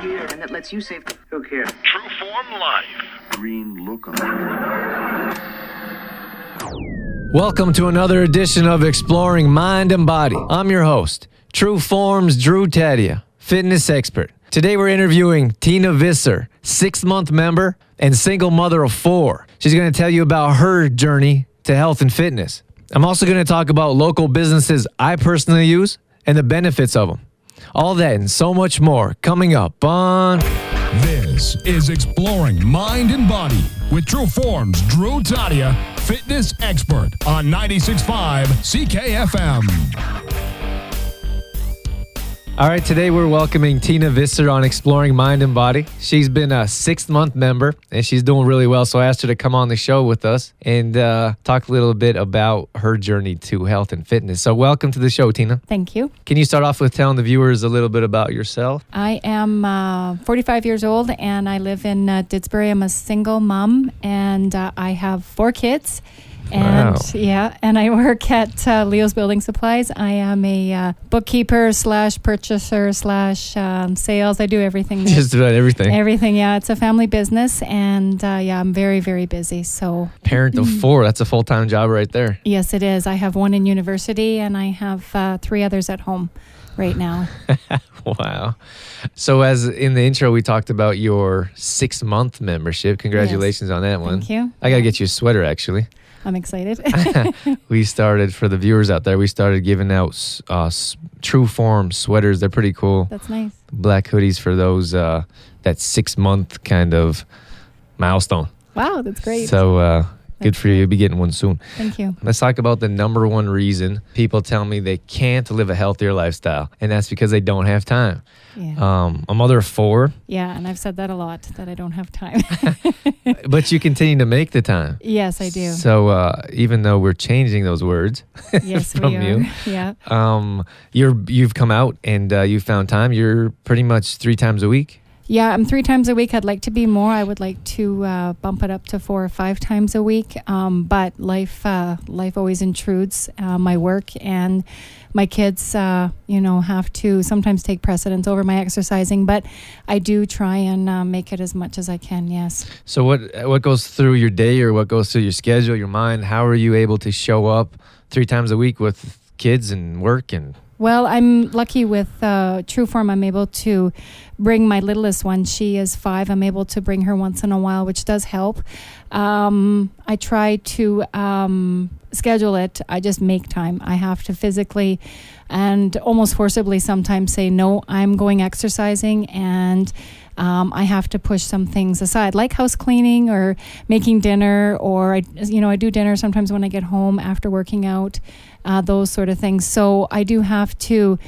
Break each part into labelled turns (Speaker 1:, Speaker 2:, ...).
Speaker 1: here and that lets you save.
Speaker 2: Who cares?
Speaker 3: True Form Life.
Speaker 4: green lookum.
Speaker 5: Welcome to another edition of Exploring Mind and Body. I'm your host, True Forms Drew Tadia, fitness expert. Today we're interviewing Tina Visser, six month member and single mother of four. She's going to tell you about her journey to health and fitness. I'm also going to talk about local businesses I personally use and the benefits of them. All that and so much more coming up on.
Speaker 6: This is Exploring Mind and Body with True Forms Drew Tadia, fitness expert on 96.5 CKFM.
Speaker 5: All right, today we're welcoming Tina Visser on Exploring Mind and Body. She's been a six month member and she's doing really well. So I asked her to come on the show with us and uh, talk a little bit about her journey to health and fitness. So, welcome to the show, Tina.
Speaker 7: Thank you.
Speaker 5: Can you start off with telling the viewers a little bit about yourself?
Speaker 7: I am uh, 45 years old and I live in uh, Didsbury. I'm a single mom and uh, I have four kids. And
Speaker 5: Wow.
Speaker 7: yeah, and I work at uh, Leo's Building Supplies. I am a uh, bookkeeper slash purchaser slash um, sales. I do everything. there.
Speaker 5: Just about everything.
Speaker 7: everything. Yeah, it's a family business, and uh, yeah, I'm very very busy. So
Speaker 5: Parent of four, that's a full time job right there.
Speaker 7: yes, it is. I have one in university, and I have uh, three others at home right now.
Speaker 5: Wow. So, as in the intro, we talked about your six month membership. Congratulations on that one.
Speaker 7: Thank you.
Speaker 5: I got to get you a sweater actually.
Speaker 7: I'm excited.
Speaker 5: we started for the viewers out there. We started giving out uh, s- True Form sweaters. They're pretty cool.
Speaker 7: That's nice.
Speaker 5: Black hoodies for those uh, that six month kind of milestone.
Speaker 7: Wow, that's great.
Speaker 5: So uh, good for you. You'll be getting one soon.
Speaker 7: Thank you.
Speaker 5: Let's talk about the number one reason people tell me they can't live a healthier lifestyle, and that's because they don't have time.
Speaker 7: Yeah.
Speaker 5: Um, a mother of four,
Speaker 7: yeah, and I've said that a lot that I don't have time.
Speaker 5: but you continue to make the time.
Speaker 7: yes, I do.
Speaker 5: So uh, even though we're changing those words,
Speaker 7: yes,
Speaker 5: from you.
Speaker 7: Yeah.
Speaker 5: um, you're you've come out and uh, you found time. You're pretty much three times a week.
Speaker 7: Yeah, I'm three times a week. I'd like to be more. I would like to uh, bump it up to four or five times a week. Um, but life, uh, life always intrudes. Uh, my work and my kids, uh, you know, have to sometimes take precedence over my exercising. But I do try and uh, make it as much as I can. Yes.
Speaker 5: So what what goes through your day or what goes through your schedule, your mind? How are you able to show up three times a week with kids and work and
Speaker 7: Well, I'm lucky with uh, True Form. I'm able to bring my littlest one. She is five. I'm able to bring her once in a while, which does help. Um, I try to um, schedule it. I just make time. I have to physically and almost forcibly sometimes say, no, I'm going exercising and um, I have to push some things aside, like house cleaning or making dinner, or I, you know, I do dinner sometimes when I get home after working out, uh, those sort of things. So I do have to,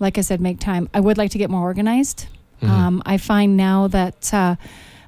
Speaker 7: like I said, make time. I would like to get more organized.
Speaker 5: Mhm.
Speaker 7: Um, I find now that uh,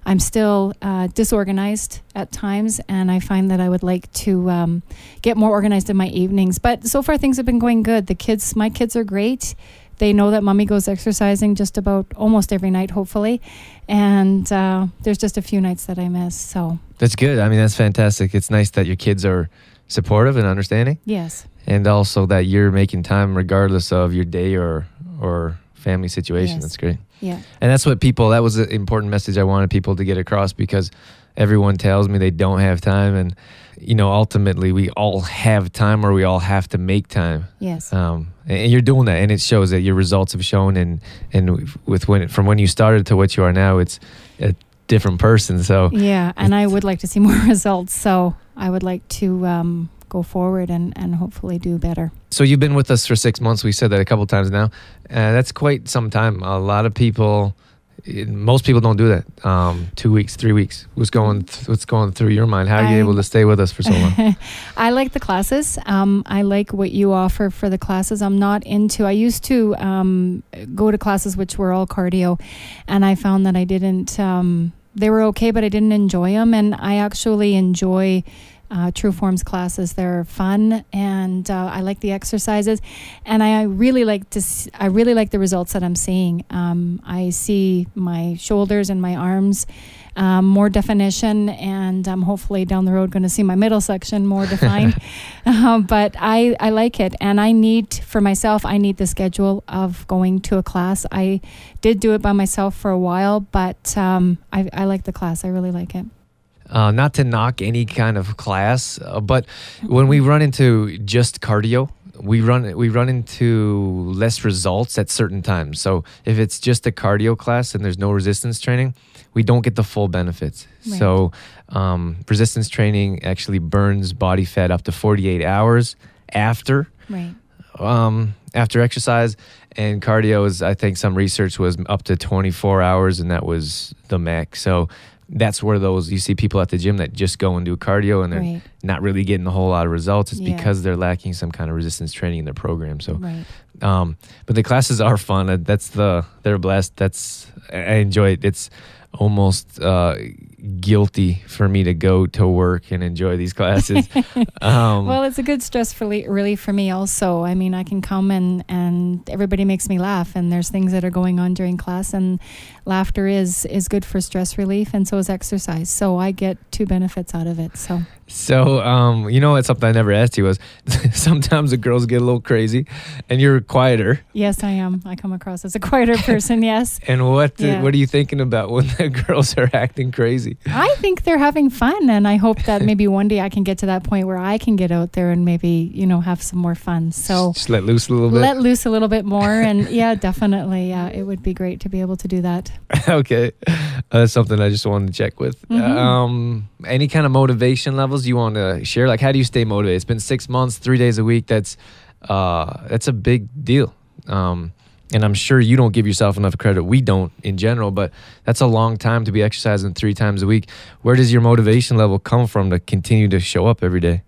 Speaker 7: I'm still uh, disorganized at times, and I find that I would like to um, get more organized in my evenings. But so far, things have been going good. The kids, my kids are great. They know that mommy goes exercising just about almost every night, hopefully. And uh, there's just a few nights that I miss. So,
Speaker 5: That's good. I mean, that's fantastic. It's nice that your kids are supportive and understanding,
Speaker 7: yes.
Speaker 5: and also that you're making time regardless of your day or or family situation.
Speaker 7: Yes.
Speaker 5: That's great.
Speaker 7: Yeah.
Speaker 5: And that's what people. That was an important message I wanted people to get across because everyone tells me they don't have time, and you know, ultimately, we all have time, or we all have to make time.
Speaker 7: Yes.
Speaker 5: Um, and you're doing that, and it shows that your results have shown, and and with when from when you started to what you are now, it's a different person. So
Speaker 7: Yeah, and I would like to see more results. So I would like to um, go forward and, and hopefully do better.
Speaker 5: So you've been with us for six months. We said that a couple times now. Uh, that's quite some time. A lot of people, eh, most people don't do that. Um, two weeks, three weeks. What's going? Th- what's going through your mind? How are you
Speaker 7: I-
Speaker 5: able to stay with us for so long?
Speaker 7: I like the classes. Um, I like what you offer for the classes. I'm not into. I used to um, go to classes which were all cardio, and I found that I didn't. Um, they were okay, but I didn't enjoy them. And I actually enjoy uh, True Forms classes. They're fun, and uh, I like the exercises, and I really like to. s I really like the results that I'm seeing. Um, I see my shoulders and my arms. Um, more definition, and I'm hopefully down the road going to see my middle section more defined. um, but I, I like it, and I need for myself. I need the schedule of going to a class. I did do it by myself for a while, but um, I, I like the class. I really like it.
Speaker 5: Uh, not to knock any kind of class, uh, but when we run into just cardio, we run we run into less results at certain times. So if it's just a cardio class and there's no resistance training, we don't get the full benefits.
Speaker 7: Right.
Speaker 5: So um, resistance training actually burns body fat up to 48 hours after
Speaker 7: Right.
Speaker 5: um, after exercise, and cardio is I think some research was up to 24 hours, and that was the max. So that's where those you see people at the gym that just go and do cardio and they're
Speaker 7: Right.
Speaker 5: not really getting a whole lot of results. It's
Speaker 7: Yeah.
Speaker 5: because they're lacking some kind of resistance training in their program. So,
Speaker 7: Right.
Speaker 5: um, but the classes are fun. That's the they're blessed. That's I enjoy it. It's almost uh, guilty for me to go to work and enjoy these classes. um,
Speaker 7: Well, it's a good stress relief, relief for me also. I mean, I can come and and everybody makes me laugh, and there's things that are going on during class, and laughter is is good for stress relief, and so is exercise. So I get two benefits out of it. So
Speaker 5: So, um, you know what? Something I never asked you was sometimes the girls get a little crazy, and you're quieter.
Speaker 7: yes, I am. I come across as a quieter person. Yes,
Speaker 5: And what
Speaker 7: Yeah.
Speaker 5: what are you thinking about when the girls are acting crazy?
Speaker 7: I think they're having fun, and I hope that maybe one day I can get to that point where I can get out there and maybe you know have some more fun. So.
Speaker 5: just let loose a little bit.
Speaker 7: Let loose a little bit more, and yeah, definitely, yeah, it would be great to be able to do that.
Speaker 5: okay, uh, that's something I just wanted to check with.
Speaker 7: Mhm.
Speaker 5: Um, any kind of motivation levels you want to share? Like, how do you stay motivated? It's been six months, three days a week. That's uh, that's a big deal. Um, and I'm sure you don't give yourself enough credit. We don't in general, but that's a long time to be exercising three times a week. Where does your motivation level come from to continue to show up every day?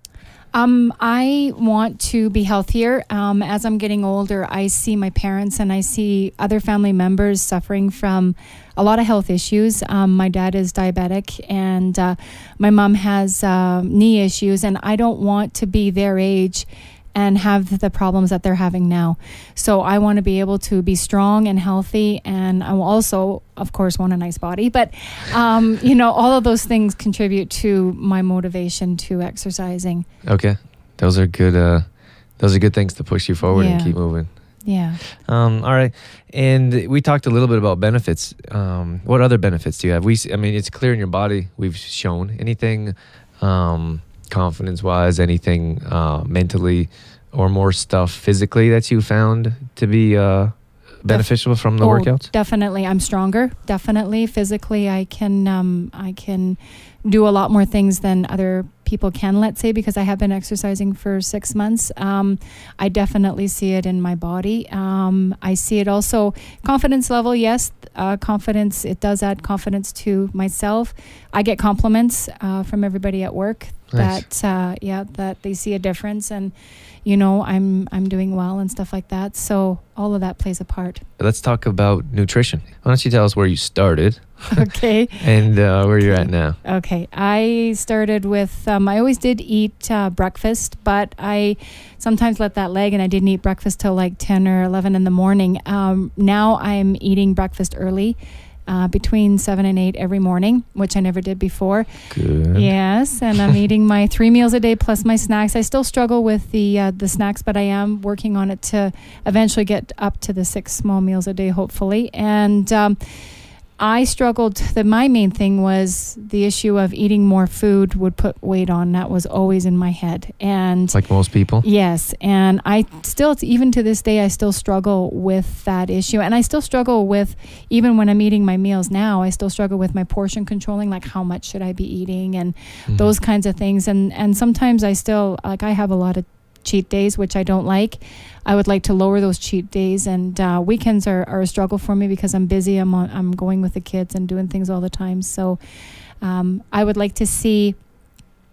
Speaker 7: Um, I want to be healthier. Um, as I'm getting older, I see my parents and I see other family members suffering from a lot of health issues. Um, my dad is diabetic, and uh, my mom has um knee issues, and I don't want to be their age and have the problems that they're having now. So I want to be able to be strong and healthy, and I also, of course, want a nice body. But um, you know, all of those things contribute to my motivation to exercising.
Speaker 5: Okay, those are good. Uh, those are good things to push you forward and keep moving.
Speaker 7: Yeah.
Speaker 5: Um, all right, and we talked a little bit about benefits. Um, what other benefits do you have? We, I mean, it's clear in your body. We've shown anything, um, confidence-wise, anything uh, mentally, or more stuff physically that you found to be uh, beneficial from the
Speaker 7: Oh,
Speaker 5: workouts.
Speaker 7: Definitely, I'm stronger. Definitely, physically, I can um, I can do a lot more things than other people can. Let's say because I have been exercising for six months. Um, I definitely see it in my body. Um, I see it also confidence level. Yes, uh, confidence. It does add confidence to myself. I get compliments uh, from everybody at work
Speaker 5: Nice.
Speaker 7: that uh, yeah that they see a difference and you know I'm I'm doing well and stuff like that. So all of that plays a part.
Speaker 5: Let's talk about nutrition. Why don't you tell us where you started
Speaker 7: okay.
Speaker 5: and uh, where you're at now?
Speaker 7: Okay. I started with, um, I always did eat uh, breakfast, but I sometimes let that leg and I didn't eat breakfast till like 10 or 11 in the morning. Um, now I'm eating breakfast early. Uh, between seven and eight every morning, which I never did before.
Speaker 5: Good.
Speaker 7: Yes, and I'm eating my three meals a day plus my snacks. I still struggle with the uh, the snacks, but I am working on it to eventually get up to the six small meals a day, hopefully. And um, I struggled. That my main thing was the issue of eating more food would put weight on. That was always in my head, and
Speaker 5: Like most people.
Speaker 7: Yes, and I still, even to this day, I still struggle with that issue, and I still struggle with even when I'm eating my meals now. I still struggle with my portion controlling, like how much should I be eating, and
Speaker 5: Mhm.
Speaker 7: those kinds of things. And and sometimes I still like I have a lot of cheat days, which I don't like. I would like to lower those cheat days, and uh, weekends are, are a struggle for me because I'm busy. I'm on, I'm going with the kids and doing things all the time. So um, I would like to see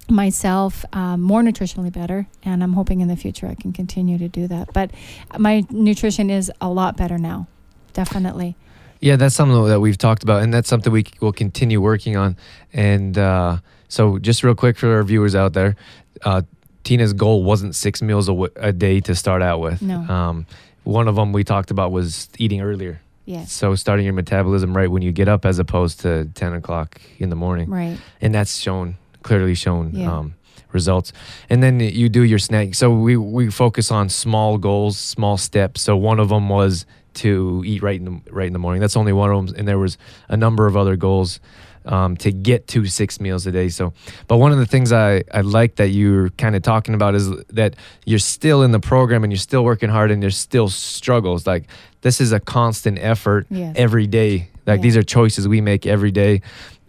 Speaker 7: myself um, more nutritionally better, and I'm hoping in the future I can continue to do that. But my nutrition is a lot better now, definitely.
Speaker 5: Yeah, that's something that we've talked about, and that's something we will continue working on. And uh, so, just real quick for our viewers out there, uh, Tina's goal wasn't six meals a, w- a day to start out with.
Speaker 7: No.
Speaker 5: Um, one of them we talked about was eating earlier.
Speaker 7: Yes.
Speaker 5: So starting your metabolism right when you get up, as opposed to ten o'clock in the morning,
Speaker 7: Right.
Speaker 5: and that's shown clearly shown
Speaker 7: Yeah.
Speaker 5: um, results. And then you do your snack. So we we focus on small goals, small steps. So one of them was to eat right in the right in the morning. That's only one of them, and there was a number of other goals um, to get to six meals a day. So, but one of the things I I like that you're kind of talking about is that you're still in the program and you're still working hard and there's still struggles. Like this is a constant effort
Speaker 7: Yes.
Speaker 5: every day. Like
Speaker 7: Yeah.
Speaker 5: these are choices we make every day,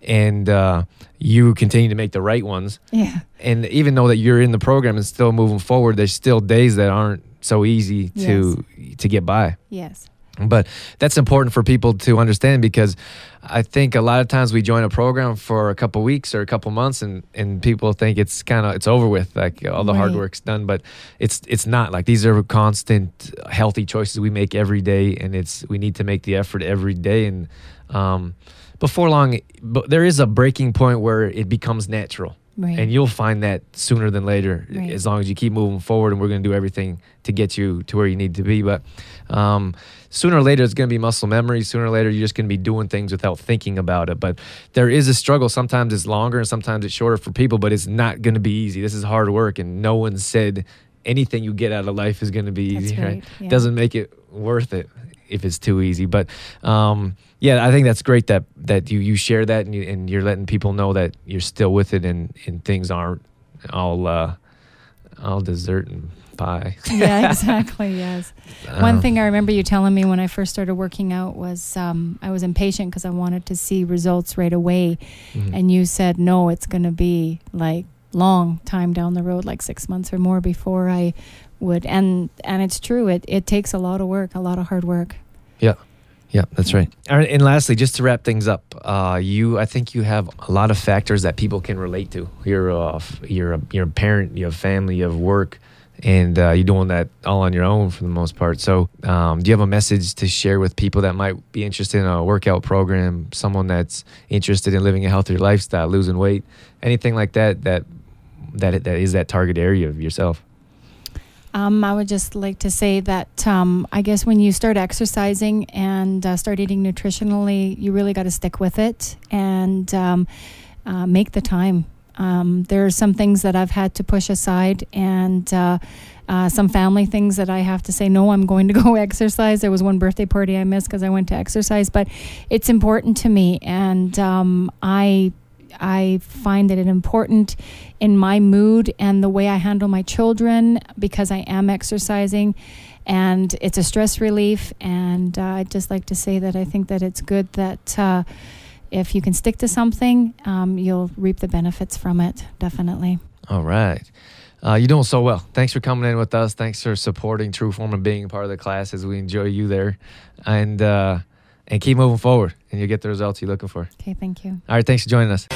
Speaker 5: and uh, you continue to make the right ones
Speaker 7: Yeah.
Speaker 5: and even though that you're in the program and still moving forward there's still days that aren't so easy to to get by
Speaker 7: Yes.
Speaker 5: But that's important for people to understand because i think a lot of times we join a program for a couple weeks or a couple months and and people think it's kind of it's over with like all the hard work's done. But it's it's not. Like these are constant healthy choices we make every day and it's we need to make the effort every day. And um before long but there is a breaking point where it becomes natural
Speaker 7: Right.
Speaker 5: and you'll find that sooner than later
Speaker 7: Right.
Speaker 5: as long as you keep moving forward and we're going to do everything to get you to where you need to be. But um, sooner or later it's going to be muscle memory. Sooner or later you're just going to be doing things without thinking about it. But there is a struggle. Sometimes it's longer and sometimes it's shorter for people but it's not going to be easy. This is hard work and no one said anything you get out of life is going to be
Speaker 7: That's
Speaker 5: easy right,
Speaker 7: right, yeah.
Speaker 5: doesn't make it worth it if it's too easy but um, yeah i think that's great that that you you share that and, you, and you're letting people know that you're still with it and and things aren't all uh all dessert and pie
Speaker 7: yeah, exactly. Yes. One
Speaker 5: Um,
Speaker 7: thing I remember you telling me when I first started working out was um, I was impatient because I wanted to see results right away.
Speaker 5: mhm.
Speaker 7: And you said, no, it's going to be like long time down the road, like six months or more before I would. And, and it's true. It, it takes a lot of work, a lot of hard work.
Speaker 5: Yeah, Yeah, that's right. All right. And lastly, just to wrap things up, uh, you I think you have a lot of factors that people can relate to. You're uh, f- you're a, you're a parent, you have family, you have work, and uh, you're doing that all on your own for the most part. So, um, do you have a message to share with people that might be interested in a workout program, someone that's interested in living a healthier lifestyle, losing weight, anything like that? That that that is that target area of yourself.
Speaker 7: Um, I would just like to say that um, I guess when you start exercising and uh, start eating nutritionally, you really got to stick with it and um, uh, make the time. Um, there are some things that I've had to push aside and uh, uh, some family things that I have to say, no, I'm going to go exercise. There was one birthday party I missed because I went to exercise, but it's important to me. And um, I I find that it important in my mood and the way I handle my children because I am exercising and it's a stress relief. And uh, I'd just like to say that I think that it's good that uh, if you can stick to something, um, you'll reap the benefits from it, definitely.
Speaker 5: All right. Uh, you're doing so well. Thanks for coming in with us. Thanks for supporting True Form and being a part of the classes. We enjoy you there. And uh, and keep moving forward and you'll get the results you're looking for.
Speaker 7: Okay, thank you.
Speaker 5: All right, thanks for joining us.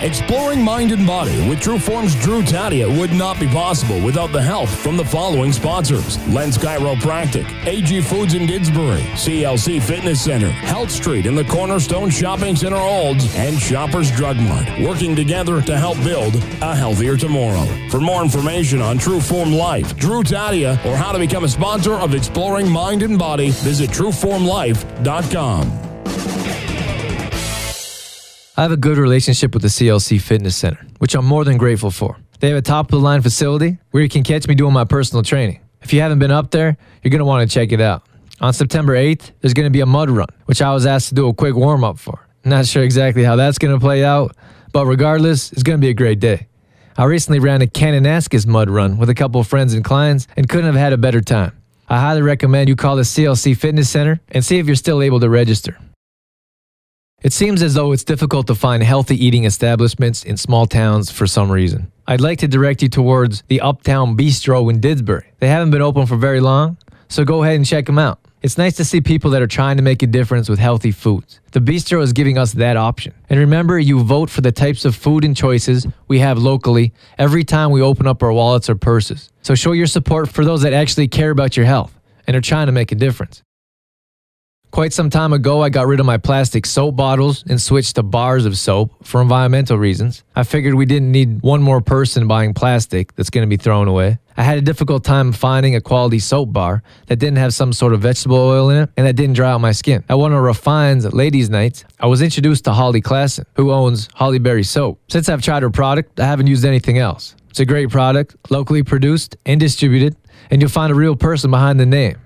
Speaker 6: Exploring mind and body with True Form's Drew Tadia would not be possible without the help from the following sponsors Lens Chiropractic, AG Foods in Didsbury, CLC Fitness Center, Health Street in the Cornerstone Shopping Center Olds, and Shoppers Drug Mart, working together to help build a healthier tomorrow. For more information on True Form Life, Drew Tadia, or how to become a sponsor of Exploring Mind and Body, visit trueformlife.com.
Speaker 5: I have a good relationship with the CLC Fitness Center, which I'm more than grateful for. They have a top of the line facility where you can catch me doing my personal training. If you haven't been up there, you're going to want to check it out. On September 8th, there's going to be a mud run, which I was asked to do a quick warm up for. Not sure exactly how that's going to play out, but regardless, it's going to be a great day. I recently ran a Kananaskis mud run with a couple of friends and clients and couldn't have had a better time. I highly recommend you call the CLC Fitness Center and see if you're still able to register. It seems as though it's difficult to find healthy eating establishments in small towns for some reason. I'd like to direct you towards the Uptown Bistro in Didsbury. They haven't been open for very long, so go ahead and check them out. It's nice to see people that are trying to make a difference with healthy foods. The Bistro is giving us that option. And remember, you vote for the types of food and choices we have locally every time we open up our wallets or purses. So show your support for those that actually care about your health and are trying to make a difference. Quite some time ago, I got rid of my plastic soap bottles and switched to bars of soap for environmental reasons. I figured we didn't need one more person buying plastic that's going to be thrown away. I had a difficult time finding a quality soap bar that didn't have some sort of vegetable oil in it and that didn't dry out my skin. At one of Refine's ladies' nights, I was introduced to Holly Klassen, who owns Holly Berry Soap. Since I've tried her product, I haven't used anything else. It's a great product, locally produced and distributed, and you'll find a real person behind the name.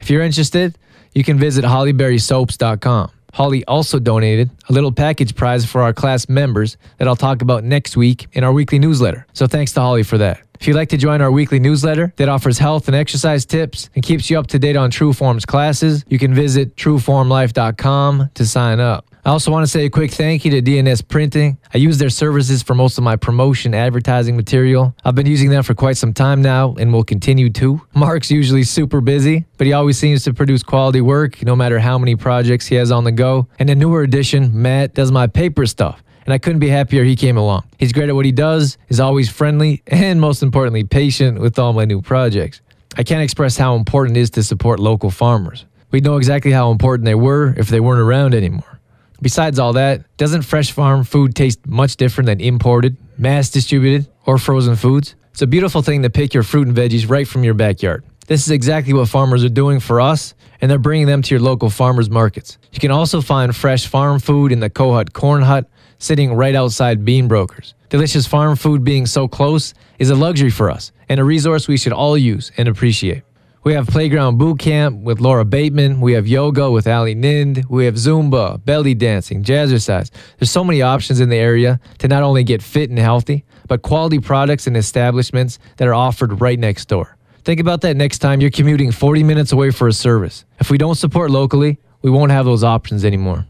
Speaker 5: If you're interested, you can visit hollyberrysoaps.com. Holly also donated a little package prize for our class members that I'll talk about next week in our weekly newsletter. So thanks to Holly for that. If you'd like to join our weekly newsletter that offers health and exercise tips and keeps you up to date on Trueform's classes, you can visit trueformlife.com to sign up. I also want to say a quick thank you to DNS Printing. I use their services for most of my promotion advertising material. I've been using them for quite some time now and will continue to. Mark's usually super busy, but he always seems to produce quality work no matter how many projects he has on the go. And a newer addition, Matt, does my paper stuff and I couldn't be happier he came along. He's great at what he does, is always friendly, and most importantly, patient with all my new projects. I can't express how important it is to support local farmers. We'd know exactly how important they were if they weren't around anymore. Besides all that, doesn't fresh farm food taste much different than imported, mass distributed, or frozen foods? It's a beautiful thing to pick your fruit and veggies right from your backyard. This is exactly what farmers are doing for us, and they're bringing them to your local farmers markets. You can also find fresh farm food in the Kohut Corn Hut, sitting right outside Bean Brokers. Delicious farm food being so close is a luxury for us, and a resource we should all use and appreciate. We have Playground Boot Camp with Laura Bateman. We have yoga with Ali Nind. We have Zumba, belly dancing, jazzercise. There's so many options in the area to not only get fit and healthy, but quality products and establishments that are offered right next door. Think about that next time you're commuting 40 minutes away for a service. If we don't support locally, we won't have those options anymore.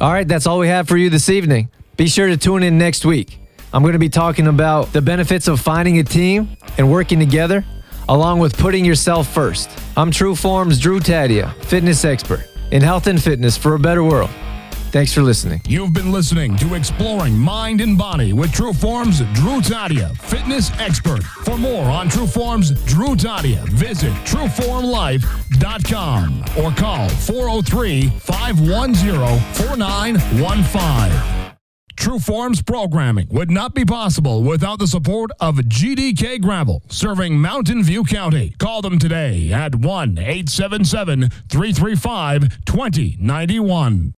Speaker 5: All right, that's all we have for you this evening. Be sure to tune in next week. I'm going to be talking about the benefits of finding a team and working together, along with putting yourself first. I'm True Form's Drew Tadia, fitness expert in health and fitness for a better world. Thanks for listening.
Speaker 6: You've been listening to Exploring Mind and Body with True Form's Drew Tadia, fitness expert. For more on True Form's Drew Tadia, visit trueformlife.com or call 403 510 4915. Trueform's programming would not be possible without the support of GDK Gravel, serving Mountain View County. Call them today at 1 877 335 2091.